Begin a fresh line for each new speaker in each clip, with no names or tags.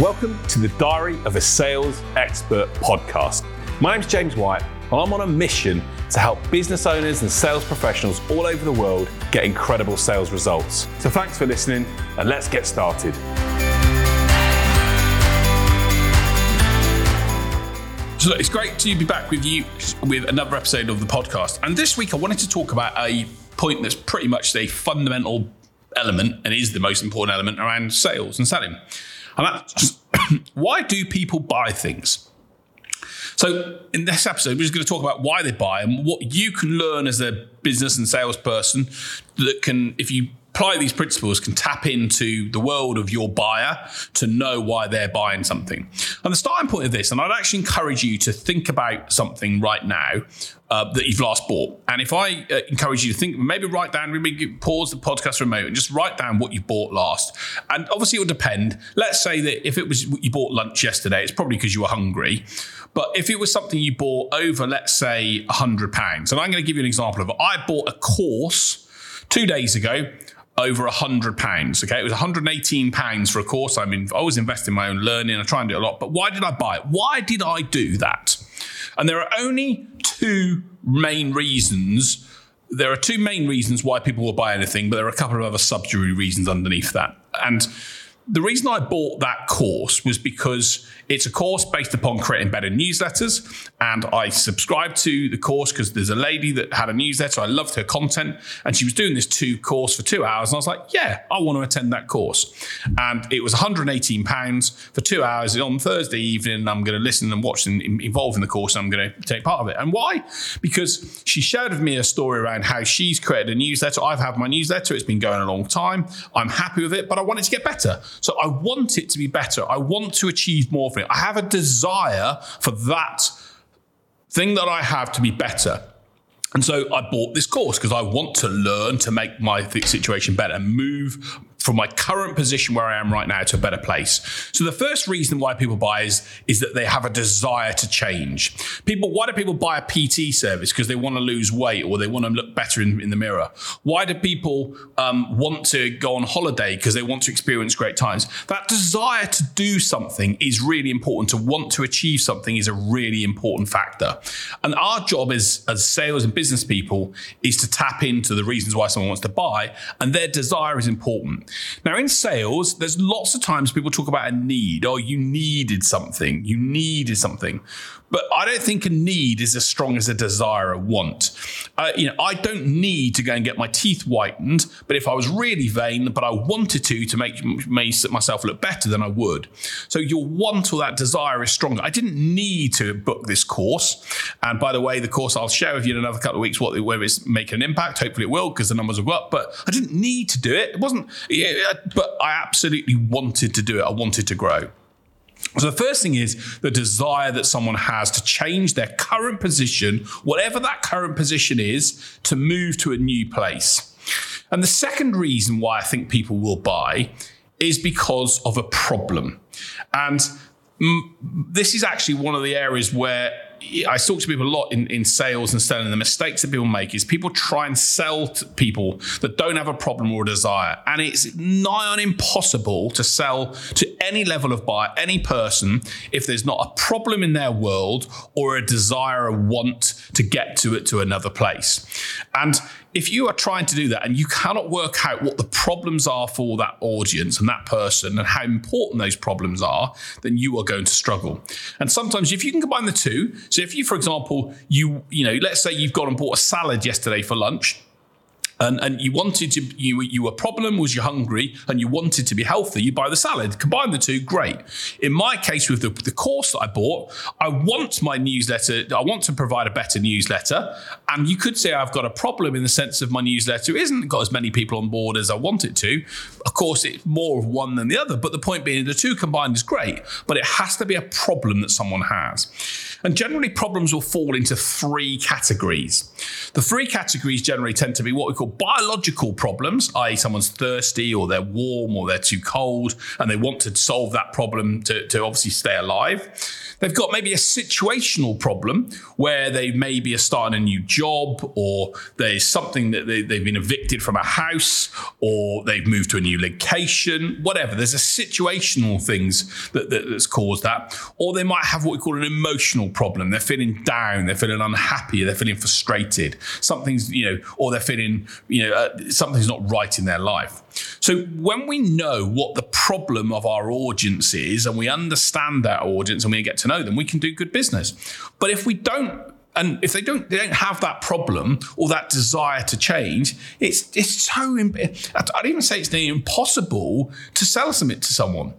Welcome to the Diary of a Sales Expert podcast. My name's James White, and I'm on a mission to help business owners and sales professionals all over the world get incredible sales results. So thanks for listening, and let's get started. So it's great to be back with you with another episode of the podcast. And this week I wanted to talk about a point that's pretty much a fundamental element and is the most important element around sales and selling. And that's why do people buy things? So, in this episode, we're just going to talk about why they buy and what you can learn as a business and salesperson that can, if you apply these principles can tap into the world of your buyer to know why they're buying something. And the starting point of this, and I'd actually encourage you to think about something right now uh, that you've last bought. And if I uh, encourage you to think, maybe write down, maybe pause the podcast for a moment and just write down what you bought last. And obviously, it will depend. Let's say that if it was you bought lunch yesterday, it's probably because you were hungry. But if it was something you bought over, let's say, £100, and I'm going to give you an example of it. I bought a course two days ago over a hundred pounds. Okay, it was 118 pounds for a course. I mean, I was investing my own learning. I try and do a lot, but why did I buy it? Why did I do that? And there are only two main reasons. There are two main reasons why people will buy anything, but there are a couple of other subsidiary reasons underneath that. And the reason I bought that course was because it's a course based upon creating better newsletters. And I subscribed to the course because there's a lady that had a newsletter. I loved her content. And she was doing this two course for two hours. And I was like, yeah, I want to attend that course. And it was £118 for two hours on Thursday evening. I'm going to listen and watch and involve in the course. And I'm going to take part of it. And why? Because she shared with me a story around how she's created a newsletter. I've had my newsletter. It's been going a long time. I'm happy with it, but I want it to get better. So I want it to be better. I want to achieve more for it. I have a desire for that thing that I have to be better. And so I bought this course because I want to learn to make my situation better, and move from my current position where I am right now to a better place. So the first reason why people buy is, is that they have a desire to change. People, why do people buy a PT service? Because they want to lose weight or they want to look better in, in the mirror. Why do people um, want to go on holiday? Because they want to experience great times. That desire to do something is really important. To want to achieve something is a really important factor. And our job as, as sales and business people is to tap into the reasons why someone wants to buy, and their desire is important. Now, in sales, there's lots of times people talk about a need. Oh, you needed something. You needed something. But I don't think a need is as strong as a desire, a want. Uh, you know, I don't need to go and get my teeth whitened, but if I was really vain, but I wanted to to make myself look better, then I would. So your want or that desire is stronger. I didn't need to book this course. And by the way, the course I'll share with you in another couple of weeks what whether it's making an impact. Hopefully it will because the numbers will go up. But I didn't need to do it. It wasn't. But I absolutely wanted to do it. I wanted to grow. So the first thing is the desire that someone has to change their current position, whatever that current position is, to move to a new place. And the second reason why I think people will buy is because of a problem. And this is actually one of the areas where I talk to people a lot in, in sales and selling. The mistakes that people make is people try and sell to people that don't have a problem or a desire. And it's nigh on impossible to sell to any level of buyer, any person, if there's not a problem in their world or a desire, a want to get to it to another place. And if you are trying to do that and you cannot work out what the problems are for that audience and that person and how important those problems are, then you are going to struggle. And sometimes if you can combine the two, so if you, for example, you, you know, let's say you've gone and bought a salad yesterday for lunch and, and you wanted to you you a problem was you're hungry and you wanted to be healthy you buy the salad. Combine the two great. In my case with the, the course that i bought i want my newsletter i want to provide a better newsletter. And you could say i've got a problem in the sense of my newsletter isn't got as many people on board as i want it to. Of course it's more of one than the other but the point being the two combined is great but it has to be a problem that someone has. And generally problems will fall into three categories. The three categories generally tend to be what we call biological problems, i.e., someone's thirsty or they're warm or they're too cold, and they want to solve that problem to, to obviously stay alive. They've got maybe a situational problem where they maybe are starting a new job or there's something that they, they've been evicted from a house or they've moved to a new location, whatever. There's a situational things that, that, that's caused that. Or they might have what we call an emotional problem. They're feeling down, they're feeling unhappy, they're feeling frustrated. Something's, you know, or they're feeling, you know, uh, something's not right in their life. So when we know what the problem of our audience is and we understand that audience and we get to know them, we can do good business. But if we don't and if they don't they don't have that problem or that desire to change it's it's so i'd even say it's impossible to sell something to someone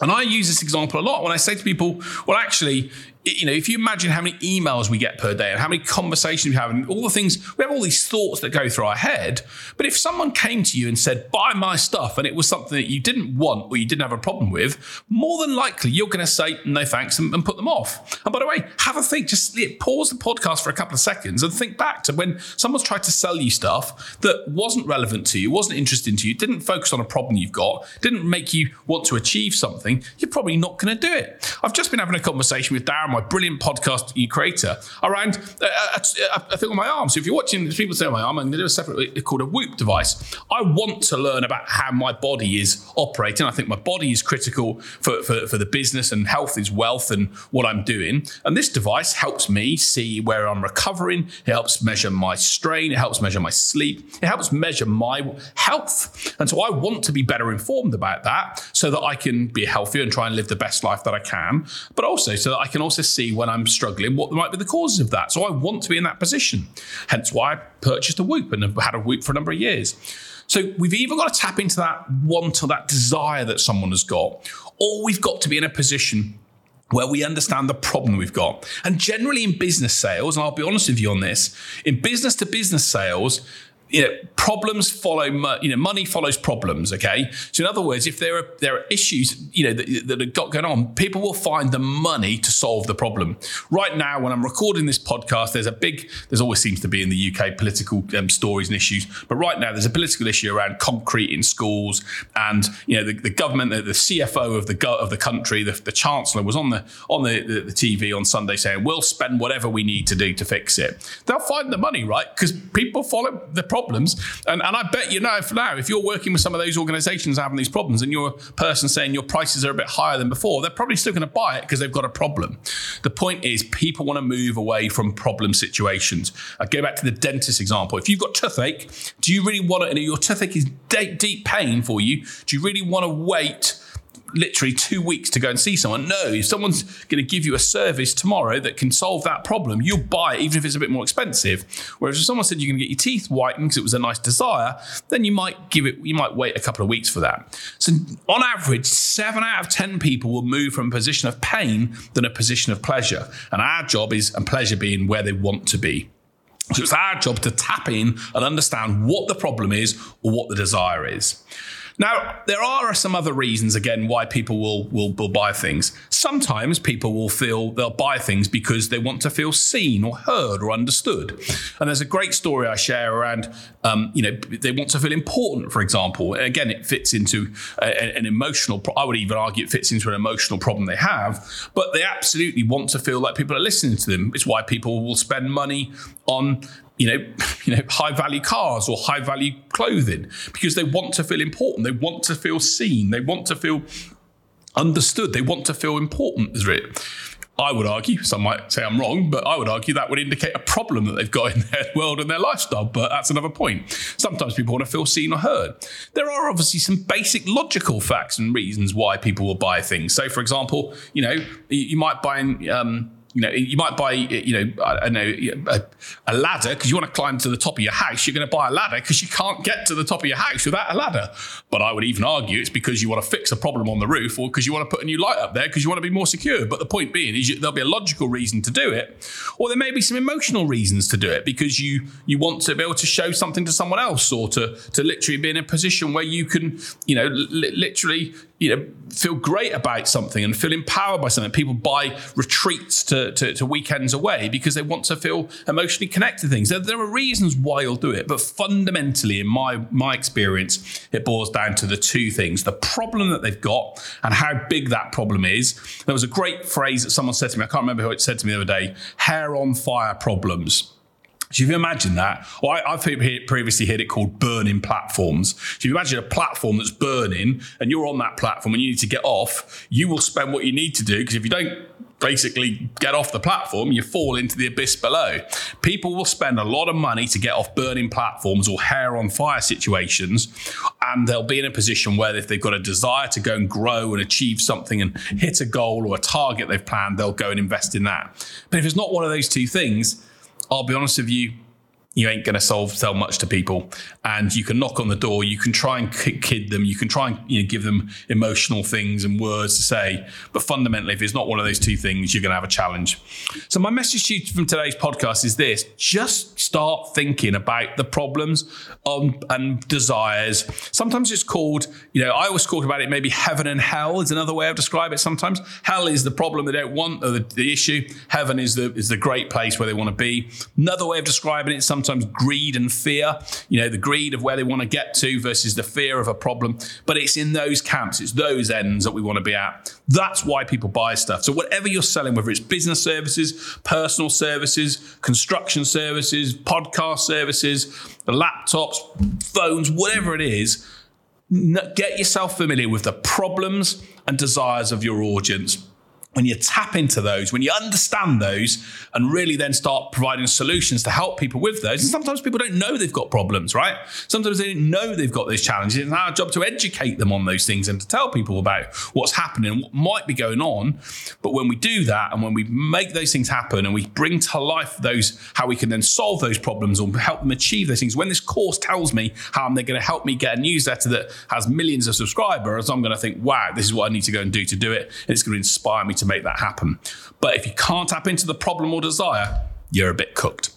and I use this example a lot when I say to people, well, actually, you know, if you imagine how many emails we get per day and how many conversations we have and all the things, we have all these thoughts that go through our head. But if someone came to you and said, buy my stuff, and it was something that you didn't want or you didn't have a problem with, more than likely you're going to say no thanks and, and, put them off. And by the way, have a think, just pause the podcast for a couple of seconds and think back to when someone's tried to sell you stuff that wasn't relevant to you, wasn't interesting to you, didn't focus on a problem you've got, didn't make you want to achieve something, you're probably not going to do it. I've just been having a conversation with Darren my brilliant podcast creator around a, uh, a, uh, a, thing uh, on my arm. So if you're watching, people say on my arm, I'm going to do a separate called a Whoop device. I want to learn about how my body is operating. I think my body is critical for, for, for the business and health is wealth and what I'm doing. And this device helps me see where I'm recovering. It helps measure my strain. It helps measure my sleep. It helps measure my health. And so I want to be better informed about that so that I can be healthier and try and live the best life that I can, but also so that I can also see when I'm struggling what might be the causes of that. So I want to be in that position. Hence why I purchased a Whoop and have had a Whoop for a number of years. So we've either got to tap into that want or that desire that someone has got, or we've got to be in a position where we understand the problem we've got. And generally in business sales, and I'll be honest with you on this, in business to business sales, you know, problems follow, you know, money follows problems. Okay. So in other words, if there are, there are issues, you know, that, that have got going on, people will find the money to solve the problem. Right now, when I'm recording this podcast, there's a big, there's always seems to be in the UK political um, stories and issues. But right now, there's a political issue around concrete in schools and, you know, the, the government, the, the, CFO of the, of the country, the, the chancellor was on the, on the, the, the TV on Sunday saying, we'll spend whatever we need to do to fix it. They'll find the money, right? Because people follow the problems. And, and I bet you know, now, if you're working with some of those organizations having these problems and you're a person saying your prices are a bit higher than before, they're probably still going to buy it because they've got a problem. The point is, people want to move away from problem situations. I go back to the dentist example. If you've got toothache, do you really want to, and your toothache is deep, deep pain for you, do you really want to wait? Literally two weeks to go and see someone. No, if someone's going to give you a service tomorrow that can solve that problem, you'll buy it even if it's a bit more expensive. Whereas if someone said you're going to get your teeth whitened because it was a nice desire, then you might give it, you might wait a couple of weeks for that. So on average, seven out of 10 people will move from a position of pain than a position of pleasure. And our job is, and pleasure being where they want to be. So it's our job to tap in and understand what the problem is or what the desire is. Now, there are some other reasons, again, why people will, will, will buy things. Sometimes people will feel they'll buy things because they want to feel seen or heard or understood. And there's a great story I share around, um, you know, they want to feel important, for example. Again, it fits into a, an emotional, I would even argue it fits into an emotional problem they have, but they absolutely want to feel like people are listening to them. It's why people will spend money on you know, you know, high value cars or high value clothing because they want to feel important. They want to feel seen. They want to feel understood. They want to feel important. Is it? I would argue, some might say I'm wrong, but I would argue that would indicate a problem that they've got in their world and their lifestyle. But that's another point. Sometimes people want to feel seen or heard. There are obviously some basic logical facts and reasons why people will buy things. So, for example, you know, you might buy um, you know, you might buy, you know, I know, a, a ladder because you want to climb to the top of your house. You're going to buy a ladder because you can't get to the top of your house without a ladder. But I would even argue it's because you want to fix a problem on the roof or because you want to put a new light up there because you want to be more secure. But the point being is you, there'll be a logical reason to do it, or there may be some emotional reasons to do it because you you want to be able to show something to someone else or to to literally be in a position where you can, you know, li- literally you know, feel great about something and feel empowered by something. People buy retreats to, to, to weekends away because they want to feel emotionally connected to things. There, there, are reasons why you'll do it, but fundamentally, in my my experience, it boils down to the two things: the problem that they've got and how big that problem is. There was a great phrase that someone said to me. I can't remember who it said to me the other day: "Hair on fire problems." If you imagine that, well, I, have previously heard it called burning platforms. So if you imagine a platform that's burning and you're on that platform and you need to get off, you will spend what you need to do because if you don't basically get off the platform, you fall into the abyss below. People will spend a lot of money to get off burning platforms or hair on fire situations, and they'll be in a position where if they've got a desire to go and grow and achieve something and hit a goal or a target they've planned, they'll go and invest in that. But if it's not one of those two things, I'll be honest with you, you ain't going to solve sell much to people. And you can knock on the door you can try and kid them you can try and you know, give them emotional things and words to say. But fundamentally if it's not one of those two things you're going to have a challenge. So my message to you from today's podcast is this. Just start thinking about the problems um, and desires. Sometimes it's called you know i always talk about it maybe heaven and hell is another way of describing it sometimes. Hell is the problem they don't want or the, the issue. Heaven is the is the great place where they want to be. Another way of describing it sometimes sometimes greed and fear, you know, the greed of where they want to get to versus the fear of a problem. But it's in those camps, it's those ends that we want to be at. That's why people buy stuff. So, whatever you're selling, whether it's business services, personal services, construction services, podcast services, the laptops, phones, whatever it is, get yourself familiar with the problems and desires of your audience when you tap into those, when you understand those, and really then start providing solutions to help people with those. And sometimes people don't know they've got problems, right? Sometimes they don't know they've got those challenges. It's our job to educate them on those things and to tell people about what's happening, what might be going on. But when we do that and when we make those things happen and we bring to life those, how we can then solve those problems or help them achieve those things, when this course tells me how they're going to help me get a newsletter that has millions of subscribers, I'm going to think, wow, this is what I need to go and do to do it. And it's going to inspire me to make that happen. But if you can't tap into the problem or desire, you're a bit cooked.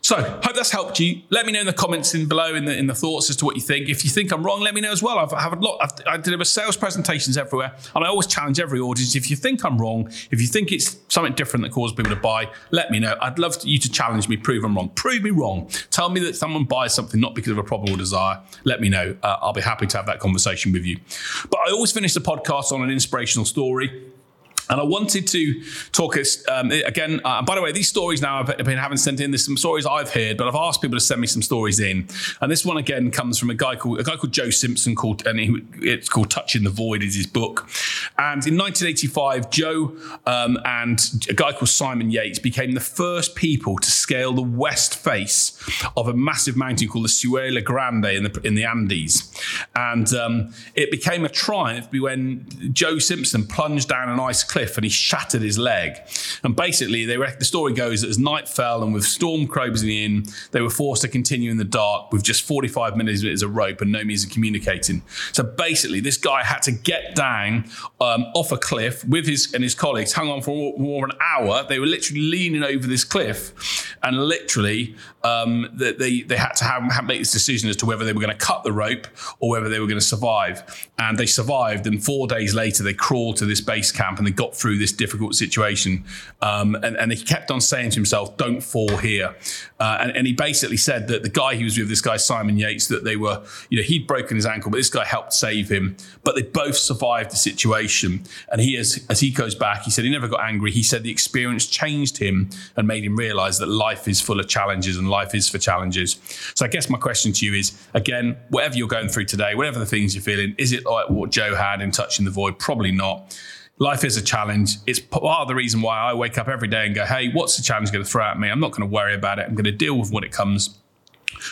So, hope that's helped you. Let me know in the comments in below in the in the thoughts as to what you think. If you think I'm wrong, let me know as well. I've have a lot. I've, I deliver sales presentations everywhere, and I always challenge every audience. If you think I'm wrong, if you think it's something different that causes people to buy, let me know. I'd love you to challenge me, prove I'm wrong. Prove me wrong. Tell me that someone buys something not because of a problem or desire. Let me know. Uh, I'll be happy to have that conversation with you. But I always finish the podcast on an inspirational story. And I wanted to talk um, again. Uh, by the way, these stories now I've been having sent in. There's some stories I've heard, but I've asked people to send me some stories in. And this one again comes from a guy called a guy called Joe Simpson. Called and he, it's called "Touching the Void" is his book. And in 1985, Joe um, and a guy called Simon Yates became the first people to scale the west face of a massive mountain called the Siula Grande in the in the Andes. And um, it became a triumph when Joe Simpson plunged down an ice cliff cliff and he shattered his leg. And basically, they the story goes that as night fell and with storm closing in, they were forced to continue in the dark with just 45 minutes a rope and no means of communicating. So basically, this guy had to get down um, off a cliff with his and his colleagues, hung on for more, than an hour. They were literally leaning over this cliff, and literally um, they they had to have, have make this decision as to whether they were going to cut the rope or whether they were going to survive. And they survived. And four days later, they crawled to this base camp and they got got through this difficult situation. Um, and, and, he kept on saying to himself, don't fall here. Uh, and, and, he basically said that the guy he was with, this guy, Simon Yates, that they were, you know, he'd broken his ankle, but this guy helped save him. But they both survived the situation. And he, as, as he goes back, he said he never got angry. He said the experience changed him and made him realize that life is full of challenges and life is for challenges. So I guess my question to you is again, whatever you're going through today, whatever the things you're feeling, is it like what Joe had in Touching the Void? Probably not life is a challenge. It's part of the reason why I wake up every day and go, hey, what's the challenge going to throw at me? I'm not going to worry about it. I'm going to deal with what it comes.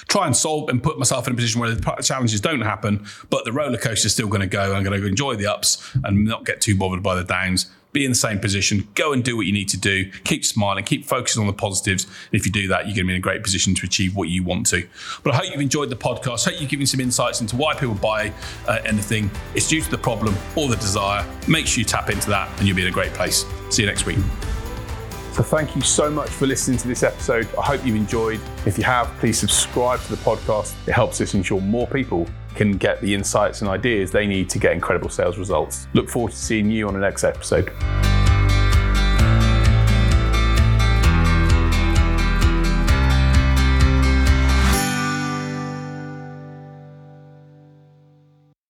Try and solve and put myself in a position where the challenges don't happen, but the roller coaster is still going to go. I'm going to enjoy the ups and not get too bothered by the downs be in the same position, go and do what you need to do, keep smiling, keep focusing on the positives. And if you do that, you're going to be in a great position to achieve what you want to. But I hope you've enjoyed the podcast. I hope you've given some insights into why people buy uh, anything. It's due to the problem or the desire. Make sure you tap into that and you'll be in a great place. See you next week. So, thank you so much for listening to this episode. I hope you've enjoyed. If you have, please subscribe to the podcast. It helps us ensure more people
can get the insights and ideas they need to get incredible sales results. Look forward to seeing you on the next episode.